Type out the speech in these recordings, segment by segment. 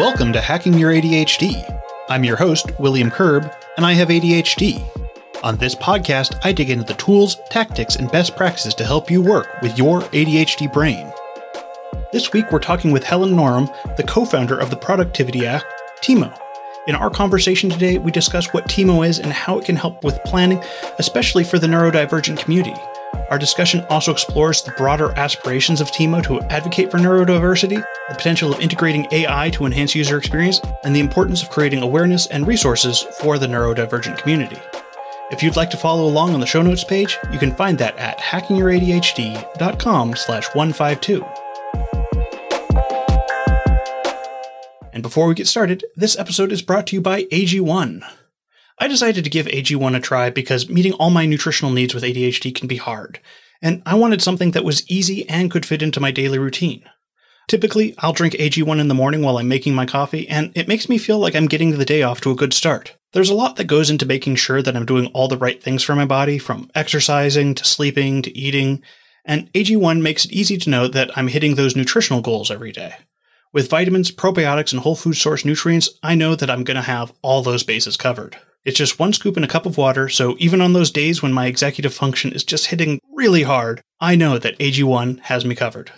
Welcome to Hacking Your ADHD. I'm your host, William Curb, and I have ADHD. On this podcast, I dig into the tools, tactics, and best practices to help you work with your ADHD brain. This week, we're talking with Helene Nørlem, the co founder of the productivity app, Tiimo. In our conversation today, we discuss what Tiimo is and how it can help with planning, especially for the neurodivergent community. Our discussion also explores the broader aspirations of Tiimo to advocate for neurodiversity, the potential of integrating AI to enhance user experience, and the importance of creating awareness and resources for the neurodivergent community. If you'd like to follow along on the show notes page, you can find that at hackingyouradhd.com slash 152. And before we get started, this episode is brought to you by AG1. I decided to give AG1 a try because meeting all my nutritional needs with ADHD can be hard, and I wanted something that was easy and could fit into my daily routine. Typically, I'll drink AG1 in the morning while I'm making my coffee, and it makes me feel like I'm getting the day off to a good start. There's a lot that goes into making sure that I'm doing all the right things for my body, from exercising to sleeping to eating, and AG1 makes it easy to know that I'm hitting those nutritional goals every day. With vitamins, probiotics, and whole food source nutrients, I know that I'm going to have all those bases covered. It's just one scoop in a cup of water, so even on those days when my executive function is just hitting really hard, I know that AG1 has me covered.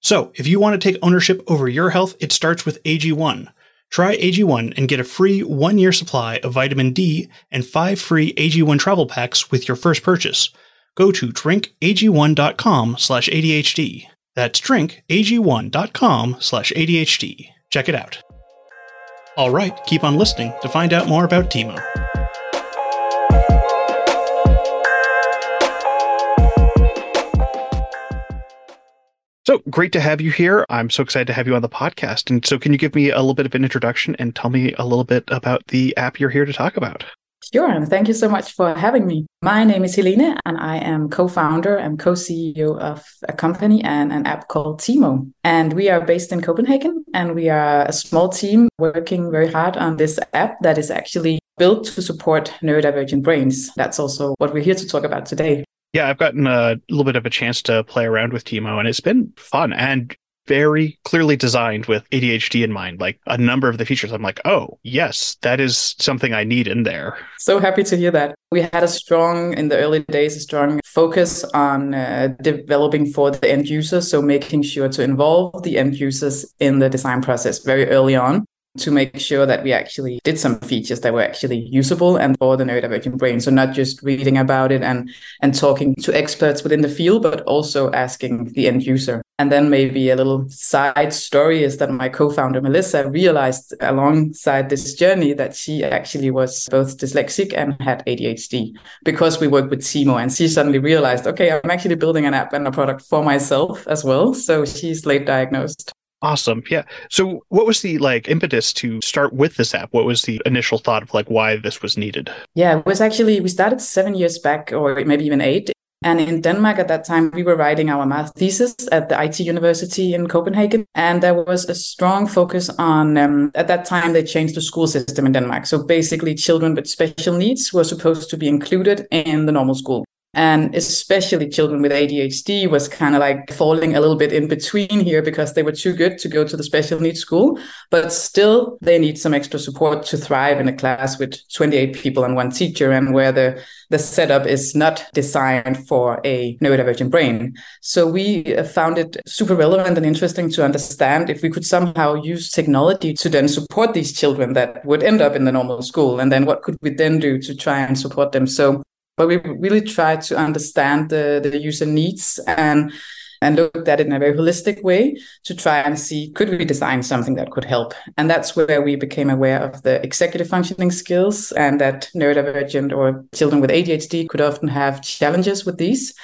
So, if you want to take ownership over your health, it starts with AG1. Try AG1 and get a free one year supply of vitamin D and five free AG1 travel packs with your first purchase. Go to drinkag1.com slash ADHD. That's drinkag1.com slash ADHD. Check it out. All right, keep on listening to find out more about Tiimo. So great to have you here. I'm so excited to have you on the podcast. And so, can you give me a little bit of an introduction and tell me a little bit about the app you're here to talk about? Sure. And thank you so much for having me. My name is Helene, and I am co founder and co CEO of a company and an app called Tiimo. And we are based in Copenhagen, and we are a small team working very hard on this app that is actually built to support neurodivergent brains. That's also what we're here to talk about today. Yeah, I've gotten a little bit of a chance to play around with Tiimo, and it's been fun and very clearly designed with ADHD in mind. Like a number of the features, I'm like, oh, yes, that is something I need in there. So happy to hear that. We had a strong, in the early days, a strong focus on uh, developing for the end user. So making sure to involve the end users in the design process very early on to make sure that we actually did some features that were actually usable and for the neurodivergent brain. So not just reading about it and and talking to experts within the field, but also asking the end user. And then maybe a little side story is that my co-founder Melissa realized alongside this journey that she actually was both dyslexic and had ADHD because we worked with Tiimo and she suddenly realized, okay, I'm actually building an app and a product for myself as well. So she's late diagnosed. Awesome. Yeah. So what was the like impetus to start with this app? What was the initial thought of like why this was needed? Yeah, it was actually we started 7 years back or maybe even 8 and in Denmark at that time, we were writing our math thesis at the IT University in Copenhagen. And there was a strong focus on, um, at that time, they changed the school system in Denmark. So basically, children with special needs were supposed to be included in the normal school and especially children with ADHD was kind of like falling a little bit in between here because they were too good to go to the special needs school, but still they need some extra support to thrive in a class with 28 people and one teacher and where the, the setup is not designed for a neurodivergent brain. So we uh, found it super relevant and interesting to understand if we could somehow use technology to then support these children that would end up in the normal school. And then what could we then do to try and support them? So but we really tried to understand the, the user needs and and looked at it in a very holistic way to try and see could we design something that could help? And that's where we became aware of the executive functioning skills and that neurodivergent or children with adhd could often have challenges with these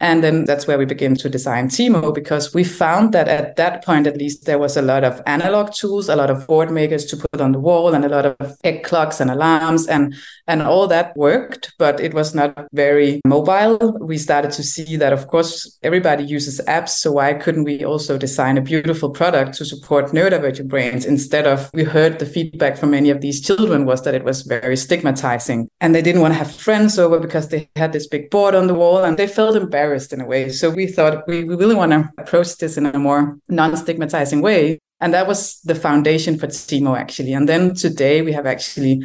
and then that's where we begin to design Tiimo because we found that at that point, at least, there was a lot of analog tools, a lot of board makers to put on the wall, and a lot of egg clocks and alarms, and and all that worked, but it was not very mobile. We started to see that, of course, everybody uses apps, so why couldn't we also design a beautiful product to support neurodivergent brains instead of we heard the feedback from many of these children was that it was very stigmatizing, and they didn't want to have friends over because they had this big board on the wall, and they felt embarrassed embarrassed in a way. So we thought we, we really want to approach this in a more non stigmatizing way. And that was the foundation for Tiimo, actually. And then today we have actually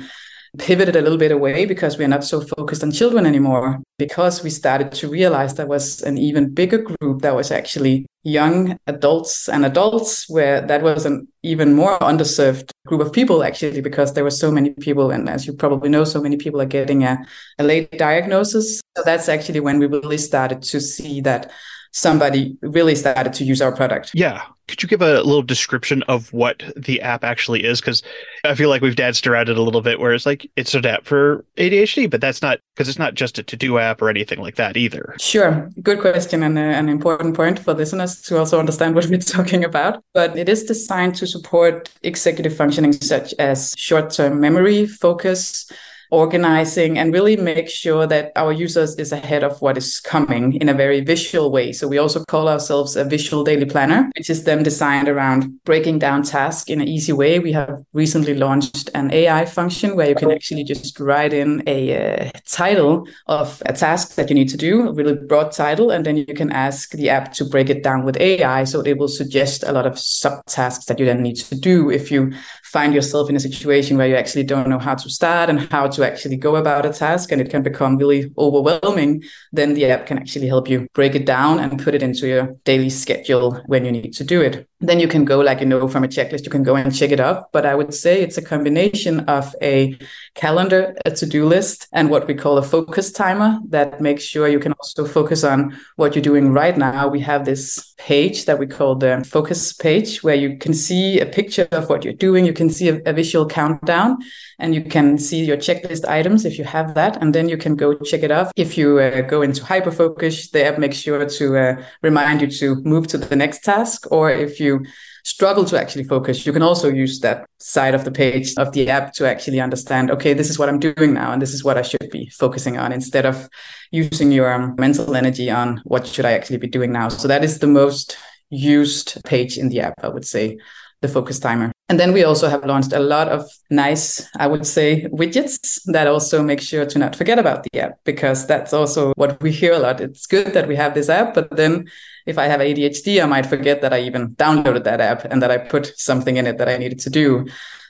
pivoted a little bit away because we're not so focused on children anymore because we started to realize there was an even bigger group that was actually young adults and adults where that was an even more underserved group of people actually because there were so many people and as you probably know so many people are getting a, a late diagnosis. So that's actually when we really started to see that somebody really started to use our product. Yeah. Could you give a little description of what the app actually is? Because I feel like we've danced around it a little bit where it's like it's an app for ADHD, but that's not because it's not just a to do app or anything like that either. Sure. Good question and an important point for listeners to also understand what we're talking about. But it is designed to support executive functioning such as short term memory, focus, organizing and really make sure that our users is ahead of what is coming in a very visual way. So we also call ourselves a visual daily planner, which is then designed around breaking down tasks in an easy way. We have recently launched an AI function where you can actually just write in a uh, title of a task that you need to do, a really broad title, and then you can ask the app to break it down with AI. So it will suggest a lot of subtasks that you then need to do if you find yourself in a situation where you actually don't know how to start and how to actually go about a task and it can become really overwhelming, then the app can actually help you break it down and put it into your daily schedule when you need to do it then you can go like you know from a checklist you can go and check it off but i would say it's a combination of a calendar a to-do list and what we call a focus timer that makes sure you can also focus on what you're doing right now. We have this page that we call the focus page where you can see a picture of what you're doing. You can see a, a visual countdown and you can see your checklist items if you have that. And then you can go check it off if you uh, go into hyper focus the app makes sure to uh, remind you to move to the next task. Or if you you struggle to actually focus, you can also use that side of the page of the app to actually understand, okay, this is what I'm doing now, and this is what I should be focusing on instead of using your um, mental energy on what should I actually be doing now. So that is the most used page in the app, I would say, the focus timer. And then we also have launched a lot of nice, I would say, widgets that also make sure to not forget about the app because that's also what we hear a lot. It's good that we have this app, but then if I have ADHD, I might forget that I even downloaded that app and that I put something in it that I needed to do.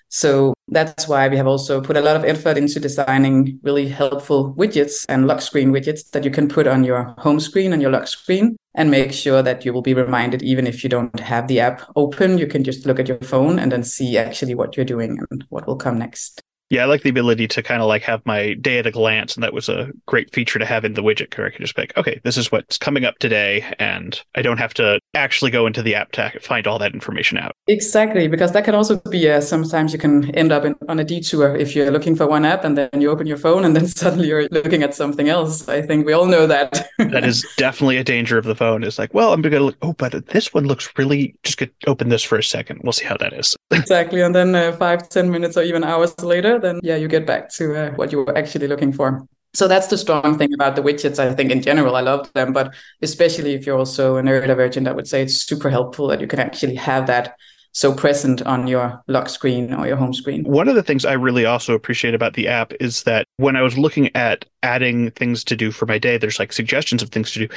So that's why we have also put a lot of effort into designing really helpful widgets and lock screen widgets that you can put on your home screen and your lock screen and make sure that you will be reminded even if you don't have the app open you can just look at your phone and then see actually what you're doing and what will come next yeah, I like the ability to kind of like have my day at a glance, and that was a great feature to have in the widget where I can just be like, okay, this is what's coming up today, and I don't have to actually go into the app to find all that information out. Exactly, because that can also be uh, sometimes you can end up in, on a detour if you're looking for one app and then you open your phone and then suddenly you're looking at something else. I think we all know that. that is definitely a danger of the phone. It's like, well, I'm going to look. Oh, but this one looks really. Just open this for a second. We'll see how that is. exactly, and then uh, five, ten minutes or even hours later then yeah, you get back to uh, what you were actually looking for. So that's the strong thing about the widgets. I think in general, I love them, but especially if you're also a neurodivergent, I would say it's super helpful that you can actually have that so present on your lock screen or your home screen. One of the things I really also appreciate about the app is that when I was looking at adding things to do for my day, there's like suggestions of things to do.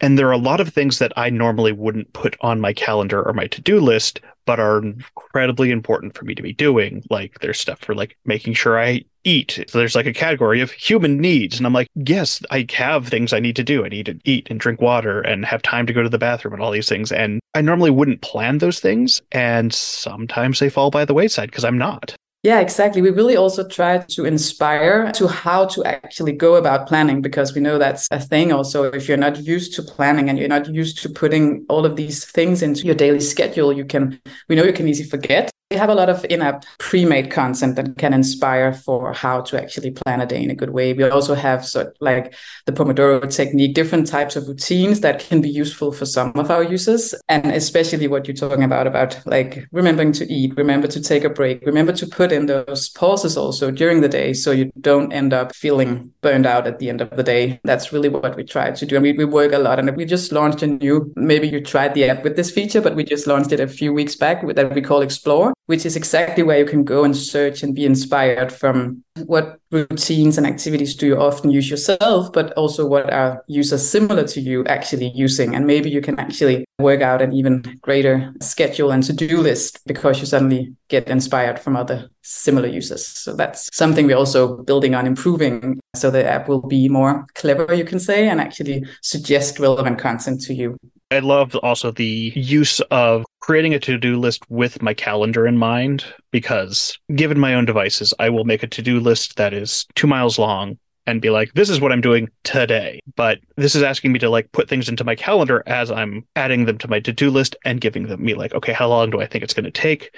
And there are a lot of things that I normally wouldn't put on my calendar or my to do list, but are incredibly important for me to be doing. Like there's stuff for like making sure I eat. So there's like a category of human needs. And I'm like, yes, I have things I need to do. I need to eat and drink water and have time to go to the bathroom and all these things. And I normally wouldn't plan those things. And sometimes they fall by the wayside because I'm not. Yeah, exactly. We really also try to inspire to how to actually go about planning because we know that's a thing also. If you're not used to planning and you're not used to putting all of these things into your daily schedule, you can, we know you can easily forget. We have a lot of in-app pre-made content that can inspire for how to actually plan a day in a good way. We also have sort of like the Pomodoro technique, different types of routines that can be useful for some of our users. And especially what you're talking about, about like remembering to eat, remember to take a break, remember to put in those pauses also during the day so you don't end up feeling burned out at the end of the day. That's really what we try to do. Mean, we work a lot and we just launched a new, maybe you tried the app with this feature, but we just launched it a few weeks back that we call Explore which is exactly where you can go and search and be inspired from what routines and activities do you often use yourself, but also what are users similar to you actually using. And maybe you can actually work out an even greater schedule and to-do list because you suddenly get inspired from other similar users. So that's something we're also building on improving so the app will be more clever, you can say, and actually suggest relevant content to you. I love also the use of creating a to do list with my calendar in mind because given my own devices, I will make a to do list that is two miles long and be like, this is what I'm doing today. But this is asking me to like put things into my calendar as I'm adding them to my to do list and giving them me like, okay, how long do I think it's going to take?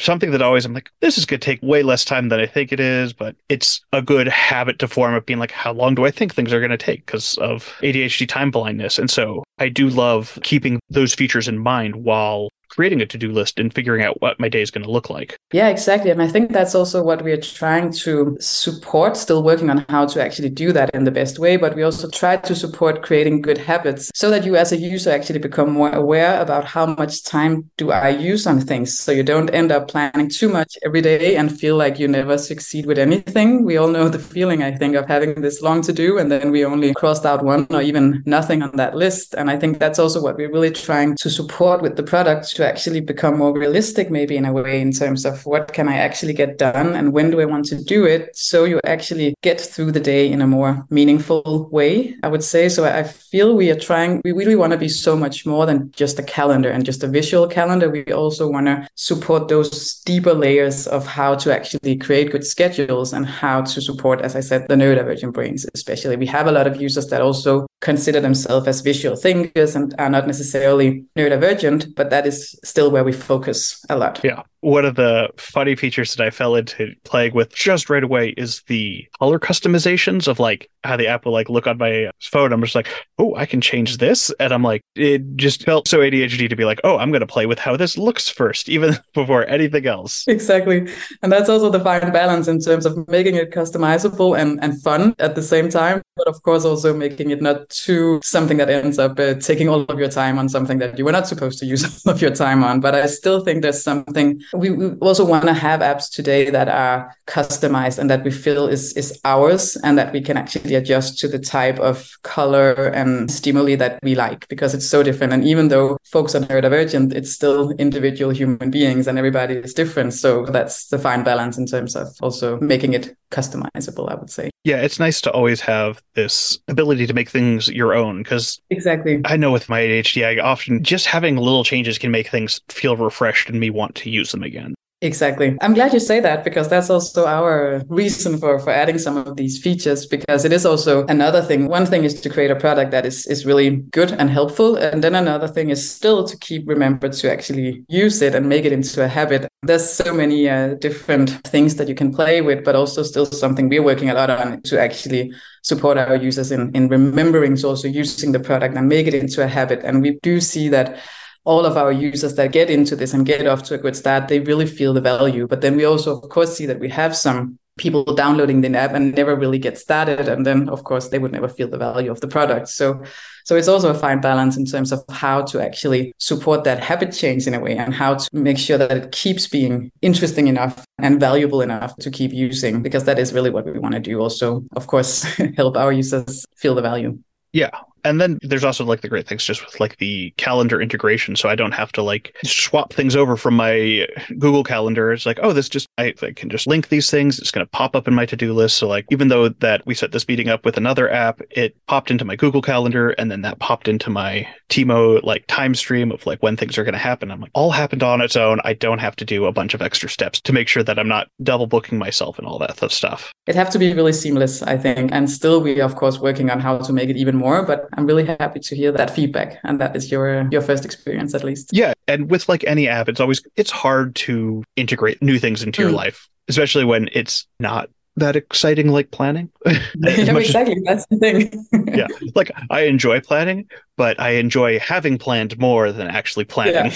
Something that always I'm like, this is going to take way less time than I think it is, but it's a good habit to form of being like, how long do I think things are going to take because of ADHD time blindness? And so I do love keeping those features in mind while creating a to-do list and figuring out what my day is going to look like. Yeah, exactly. And I think that's also what we are trying to support, still working on how to actually do that in the best way. But we also try to support creating good habits so that you as a user actually become more aware about how much time do I use on things. So you don't end up planning too much every day and feel like you never succeed with anything. We all know the feeling, I think, of having this long to do and then we only crossed out one or even nothing on that list. And I think that's also what we're really trying to support with the product to actually become more realistic, maybe in a way, in terms of what can I actually get done and when do I want to do it. So you actually get through the day in a more meaningful way, I would say. So I feel we are trying, we really want to be so much more than just a calendar and just a visual calendar. We also want to support those deeper layers of how to actually create good schedules and how to support, as I said, the neurodivergent brains, especially. We have a lot of users that also consider themselves as visual thinkers and are not necessarily neurodivergent, but that is still where we focus a lot. Yeah. One of the funny features that I fell into playing with just right away is the color customizations of like how the app will like look on my phone. I'm just like, oh, I can change this. And I'm like, it just felt so ADHD to be like, oh, I'm going to play with how this looks first, even before anything else. Exactly. And that's also the fine balance in terms of making it customizable and, and fun at the same time. But of course, also making it not too something that ends up uh, taking all of your time on something that you were not supposed to use all of your time on. But I still think there's something we, we also want to have apps today that are customized and that we feel is, is ours and that we can actually adjust to the type of color and stimuli that we like because it's so different. And even though folks are neurodivergent, it's still individual human beings and everybody is different. So that's the fine balance in terms of also making it customizable, I would say. Yeah, it's nice to always have this ability to make things your own because exactly. I know with my ADHD, I often just having little changes can make things feel refreshed and me want to use them again. Exactly. I'm glad you say that because that's also our reason for, for adding some of these features because it is also another thing. One thing is to create a product that is, is really good and helpful. And then another thing is still to keep remembered to actually use it and make it into a habit. There's so many uh, different things that you can play with, but also still something we're working a lot on to actually support our users in, in remembering to also using the product and make it into a habit. And we do see that all of our users that get into this and get off to a good start, they really feel the value. But then we also, of course, see that we have some people downloading the app and never really get started. And then, of course, they would never feel the value of the product. So, so it's also a fine balance in terms of how to actually support that habit change in a way and how to make sure that it keeps being interesting enough and valuable enough to keep using, because that is really what we want to do. Also, of course, help our users feel the value. Yeah, and then there's also like the great things just with like the calendar integration. So i don't have to like swap things over from my google calendar. It's like oh this just i, I can just link these things. It's going to pop up in my to-do list. So like even though that we set this meeting up with another app it popped into my google calendar and then that popped into my Tiimo like time stream of like when things are going to happen. I'm like all happened on its own. I don't have to do a bunch of extra steps to make sure that i'm not double booking myself and all that stuff. It have to be really seamless i think. And still we of course working on how to make it even more but I'm really happy to hear that feedback and that is your your first experience at least. Yeah, and with like any app, it's always it's hard to integrate new things into mm. your life, especially when it's not that exciting like planning. yeah, exactly. As, That's the thing. yeah. Like I enjoy planning, but I enjoy having planned more than actually planning.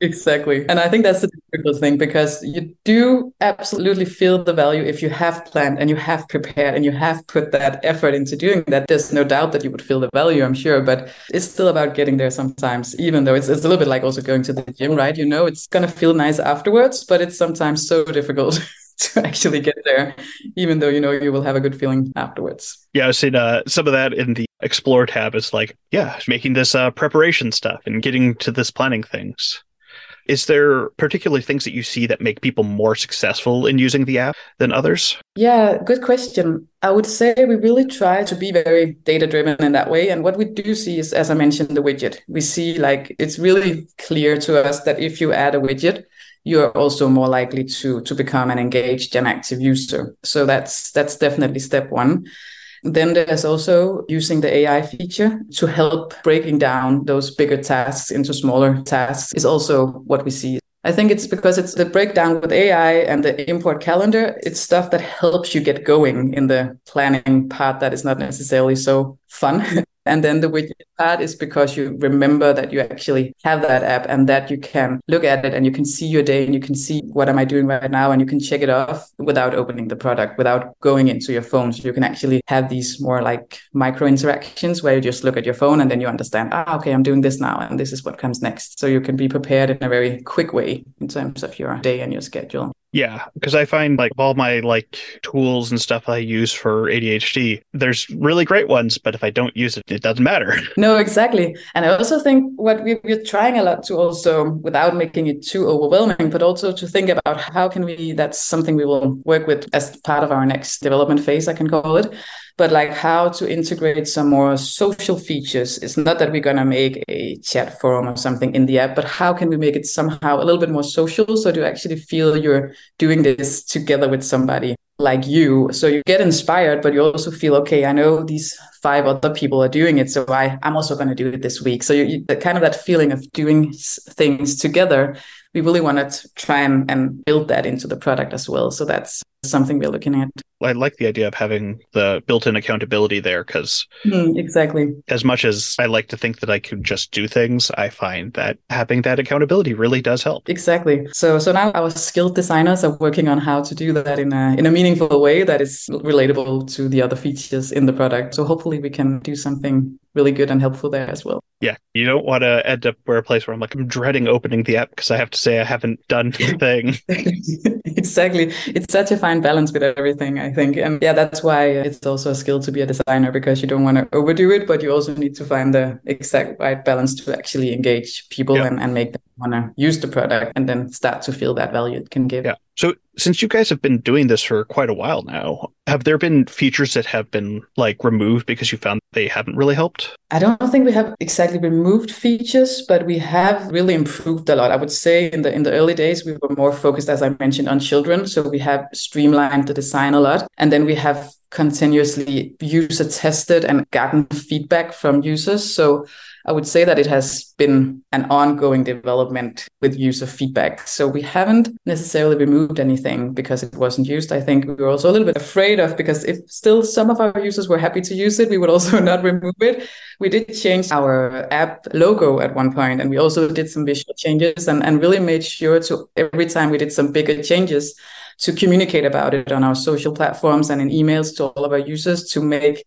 Exactly. And I think that's the difficult thing because you do absolutely feel the value if you have planned and you have prepared and you have put that effort into doing that. There's no doubt that you would feel the value, I'm sure, but it's still about getting there sometimes, even though it's, it's a little bit like also going to the gym, right? You know, it's going to feel nice afterwards, but it's sometimes so difficult. to actually get there, even though you know you will have a good feeling afterwards. Yeah, I've seen uh, some of that in the Explore tab is like, yeah, making this uh, preparation stuff and getting to this planning things. Is there particular things that you see that make people more successful in using the app than others? Yeah, good question. I would say we really try to be very data driven in that way. And what we do see is, as I mentioned, the widget. We see like it's really clear to us that if you add a widget, you're also more likely to to become an engaged and active user. So that's that's definitely step one. Then there's also using the AI feature to help breaking down those bigger tasks into smaller tasks is also what we see. I think it's because it's the breakdown with AI and the import calendar. It's stuff that helps you get going in the planning part that is not necessarily so fun. And then the widget part is because you remember that you actually have that app and that you can look at it and you can see your day and you can see what am I doing right now and you can check it off without opening the product, without going into your phone. So you can actually have these more like micro interactions where you just look at your phone and then you understand, ah, okay, I'm doing this now and this is what comes next. So you can be prepared in a very quick way in terms of your day and your schedule. Yeah, because I find like all my like tools and stuff I use for ADHD, there's really great ones, but if I don't use it, it doesn't matter. No, exactly. And I also think what we, we're trying a lot to also, without making it too overwhelming, but also to think about how can we, that's something we will work with as part of our next development phase, I can call it but like how to integrate some more social features. It's not that we're going to make a chat forum or something in the app, but how can we make it somehow a little bit more social so to actually feel you're doing this together with somebody like you. So you get inspired, but you also feel, okay, I know these five other people are doing it. So I, I'm also going to do it this week. So you, you, the kind of that feeling of doing things together, we really want to try and, and build that into the product as well. So that's something we're looking at. I like the idea of having the built-in accountability there because mm, exactly. As much as I like to think that I could just do things, I find that having that accountability really does help. Exactly. So so now our skilled designers are working on how to do that in a in a meaningful way that is relatable to the other features in the product. So hopefully we can do something really good and helpful there as well. Yeah, you don't want to end up where a place where I'm like I'm dreading opening the app because I have to say I haven't done the thing. exactly. It's such a fine balance with everything, I think. And yeah, that's why it's also a skill to be a designer because you don't want to overdo it, but you also need to find the exact right balance to actually engage people and, and make them want to use the product and then start to feel that value it can give. Yeah. So since you guys have been doing this for quite a while now, have there been features that have been like removed because you found they haven't really helped? I don't think we have exactly removed features, but we have really improved a lot. I would say in the in the early days we were more focused, as I mentioned, on children. So we have streamlined the design a lot. And then we have continuously user tested and gotten feedback from users. So I would say that it has been an ongoing development with user feedback. So we haven't necessarily removed anything because it wasn't used. I think we were also a little bit afraid of because if still some of our users were happy to use it, we would also not remove it. We did change our app logo at one point and we also did some visual changes and, and really made sure to every time we did some bigger changes to communicate about it on our social platforms and in emails to all of our users to make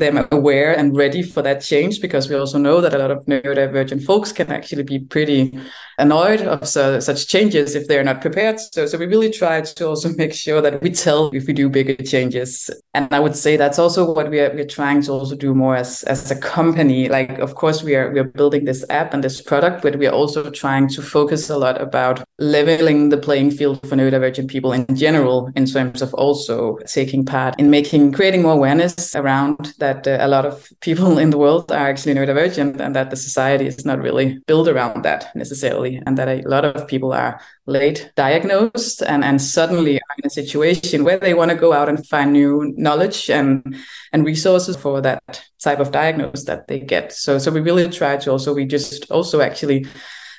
them aware and ready for that change because we also know that a lot of neurodivergent folks can actually be pretty annoyed of so, such changes if they're not prepared. So, so we really try to also make sure that we tell if we do bigger changes. And I would say that's also what we are we're trying to also do more as as a company. Like, of course, we are we are building this app and this product, but we are also trying to focus a lot about leveling the playing field for neurodivergent people in general, in terms of also taking part in making creating more awareness around that uh, a lot of people in the world are actually neurodivergent and that the society is not really built around that necessarily and that a lot of people are late diagnosed and, and suddenly are in a situation where they want to go out and find new knowledge and and resources for that type of diagnosis that they get. So so we really try to also we just also actually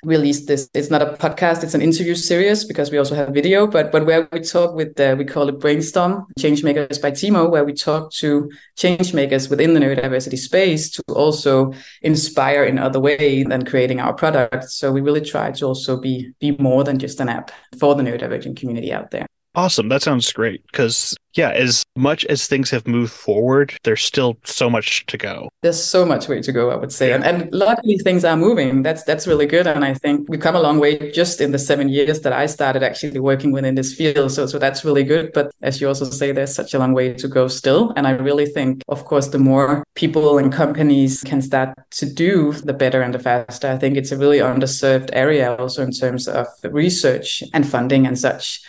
released this. It's not a podcast; it's an interview series because we also have video. But but where we talk with the, we call it brainstorm changemakers by Tiimo, where we talk to changemakers within the neurodiversity space to also inspire in other way than creating our product. So we really try to also be be more than just an app for the neurodivergent community out there. Awesome. That sounds great. Because, yeah, as much as things have moved forward, there's still so much to go. There's so much way to go, I would say. And, and luckily, things are moving. That's that's really good. And I think we've come a long way just in the seven years that I started actually working within this field. So, so that's really good. But as you also say, there's such a long way to go still. And I really think, of course, the more people and companies can start to do, the better and the faster. I think it's a really underserved area also in terms of research and funding and such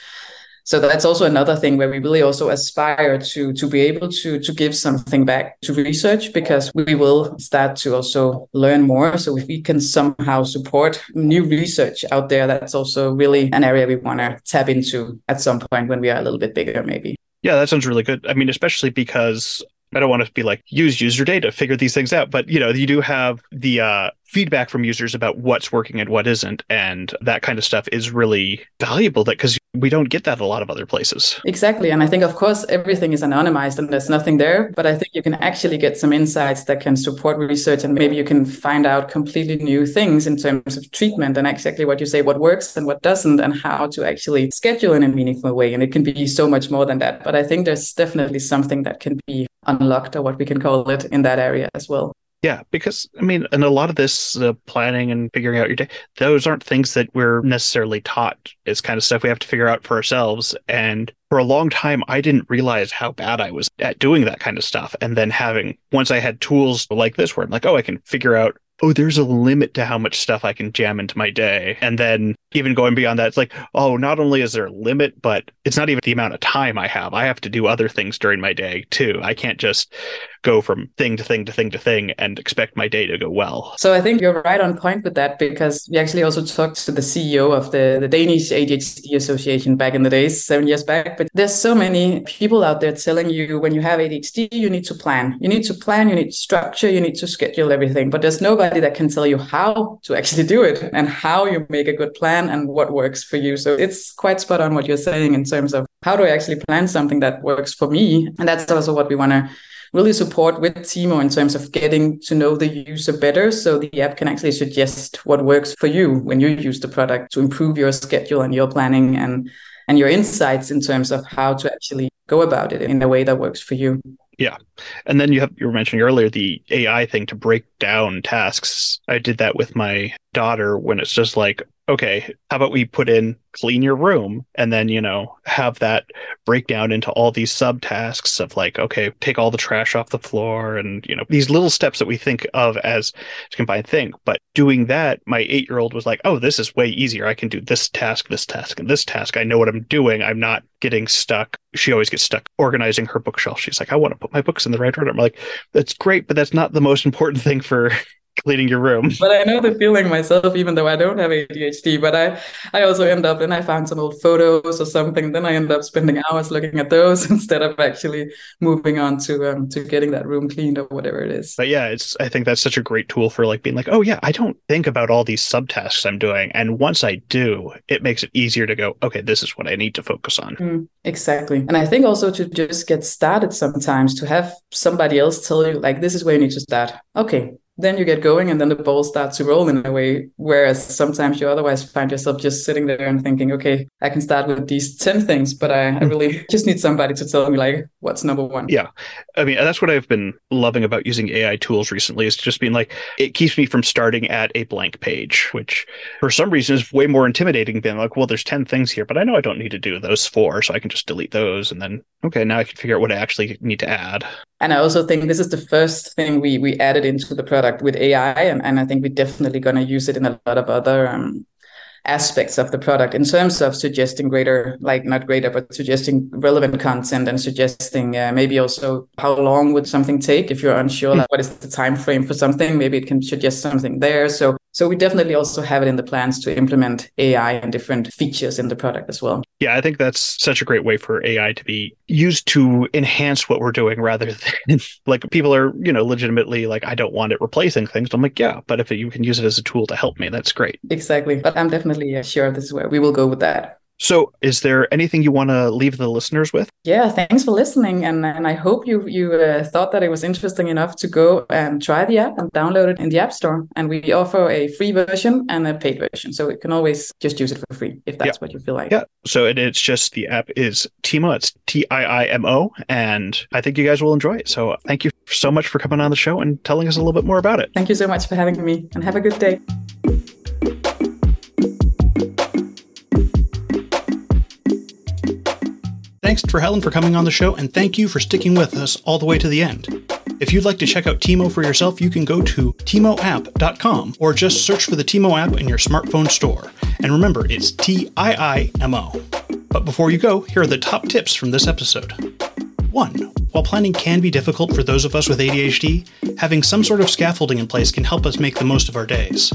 so that's also another thing where we really also aspire to to be able to to give something back to research because we will start to also learn more so if we can somehow support new research out there that's also really an area we want to tap into at some point when we are a little bit bigger maybe yeah, that sounds really good. I mean, especially because I don't want to be like use user data, figure these things out. But you know, you do have the uh, feedback from users about what's working and what isn't, and that kind of stuff is really valuable. That because we don't get that a lot of other places. Exactly, and I think of course everything is anonymized and there's nothing there, but I think you can actually get some insights that can support research, and maybe you can find out completely new things in terms of treatment and exactly what you say, what works and what doesn't, and how to actually schedule in a meaningful way. And it can be so much more than that. But I think there's definitely something that can be unlocked or what we can call it in that area as well. Yeah, because I mean, and a lot of this uh, planning and figuring out your day, those aren't things that we're necessarily taught. It's kind of stuff we have to figure out for ourselves. And for a long time, I didn't realize how bad I was at doing that kind of stuff. And then having, once I had tools like this, where I'm like, oh, I can figure out oh, there's a limit to how much stuff I can jam into my day. And then even going beyond that, it's like, oh, not only is there a limit, but it's not even the amount of time I have. I have to do other things during my day too. I can't just go from thing to thing to thing to thing and expect my day to go well. So I think you're right on point with that because we actually also talked to the CEO of the, the Danish ADHD Association back in the days, seven years back. But there's so many people out there telling you when you have ADHD, you need to plan. You need to plan, you need structure, you need to schedule everything. But there's nobody that can tell you how to actually do it and how you make a good plan and what works for you. So it's quite spot on what you're saying in terms of how do I actually plan something that works for me? And that's also what we want to really support with Tiimo in terms of getting to know the user better. So the app can actually suggest what works for you when you use the product to improve your schedule and your planning and and your insights in terms of how to actually go about it in a way that works for you. Yeah. And then you have you were mentioning earlier the AI thing to break down tasks. I did that with my daughter when it's just like, okay, how about we put in clean your room and then, you know, have that break down into all these subtasks of like, okay, take all the trash off the floor and, you know, these little steps that we think of as a combined thing. But doing that, my eight year old was like, oh, this is way easier. I can do this task, this task, and this task. I know what I'm doing. I'm not getting stuck. She always gets stuck organizing her bookshelf. She's like, I want to put my books in the right order. I'm like, that's great, but that's not the most important thing for cleaning your room. But I know the feeling myself, even though I don't have ADHD. But I, I also end up, and I find some old photos or something. Then I end up spending hours looking at those instead of actually moving on to um to getting that room cleaned or whatever it is. But yeah, it's I think that's such a great tool for like being like, oh yeah, I don't think about all these subtasks I'm doing, and once I do, it makes it easier to go, okay, this is what I need to focus on. Mm, exactly, and I think also to just get started sometimes to have somebody else tell you like, this is where you need to start. Okay, then you get going and then the ball starts to roll in a way whereas sometimes you otherwise find yourself just sitting there and thinking okay i can start with these 10 things but i, I really just need somebody to tell me like what's number one. Yeah. I mean that's what i've been loving about using ai tools recently is just being like it keeps me from starting at a blank page which for some reason is way more intimidating than like well there's 10 things here but i know i don't need to do those four so i can just delete those and then okay now i can figure out what i actually need to add and I also think this is the first thing we we added into the product with AI, and, and I think we're definitely going to use it in a lot of other um, aspects of the product in terms of suggesting greater, like not greater, but suggesting relevant content and suggesting uh, maybe also how long would something take if you're unsure, like what is the time frame for something. Maybe it can suggest something there. So so we definitely also have it in the plans to implement AI and different features in the product as well. Yeah, I think that's such a great way for AI to be used to enhance what we're doing rather than like people are, you know, legitimately like, I don't want it replacing things. I'm like, yeah, but if you can use it as a tool to help me, that's great. Exactly. But I'm definitely uh, sure this is where we will go with that. So, is there anything you want to leave the listeners with? Yeah, thanks for listening, and and I hope you you uh, thought that it was interesting enough to go and try the app and download it in the App Store. And we offer a free version and a paid version, so you can always just use it for free if that's yeah. what you feel like. Yeah. So it, it's just the app is Tiimo. It's T I I M O, and I think you guys will enjoy it. So thank you so much for coming on the show and telling us a little bit more about it. Thank you so much for having me, and have a good day. Thanks for Helen for coming on the show, and thank you for sticking with us all the way to the end. If you'd like to check out Tiimo for yourself, you can go to tiimoapp.com or just search for the Tiimo app in your smartphone store. And remember, it's T I I M O. But before you go, here are the top tips from this episode. 1. While planning can be difficult for those of us with ADHD, having some sort of scaffolding in place can help us make the most of our days.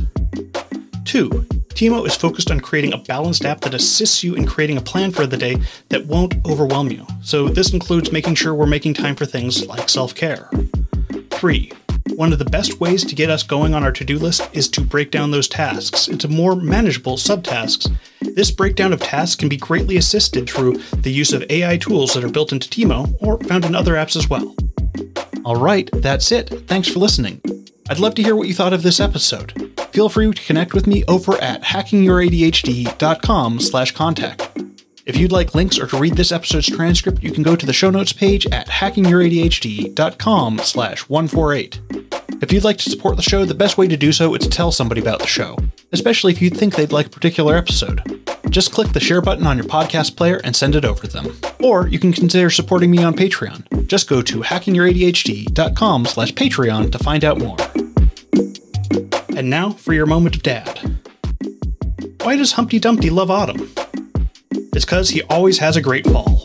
2. Tiimo is focused on creating a balanced app that assists you in creating a plan for the day that won't overwhelm you. So, this includes making sure we're making time for things like self care. 3. One of the best ways to get us going on our to do list is to break down those tasks into more manageable subtasks. This breakdown of tasks can be greatly assisted through the use of AI tools that are built into Tiimo or found in other apps as well. All right, that's it. Thanks for listening. I'd love to hear what you thought of this episode. Feel free to connect with me over at hackingYourADHD.com slash contact. If you'd like links or to read this episode's transcript, you can go to the show notes page at hackingYourADHD.com slash 148. If you'd like to support the show, the best way to do so is to tell somebody about the show, especially if you think they'd like a particular episode. Just click the share button on your podcast player and send it over to them. Or you can consider supporting me on Patreon. Just go to hackingYourADHD.com slash Patreon to find out more. And now for your moment of dad. Why does Humpty Dumpty love autumn? It's because he always has a great fall.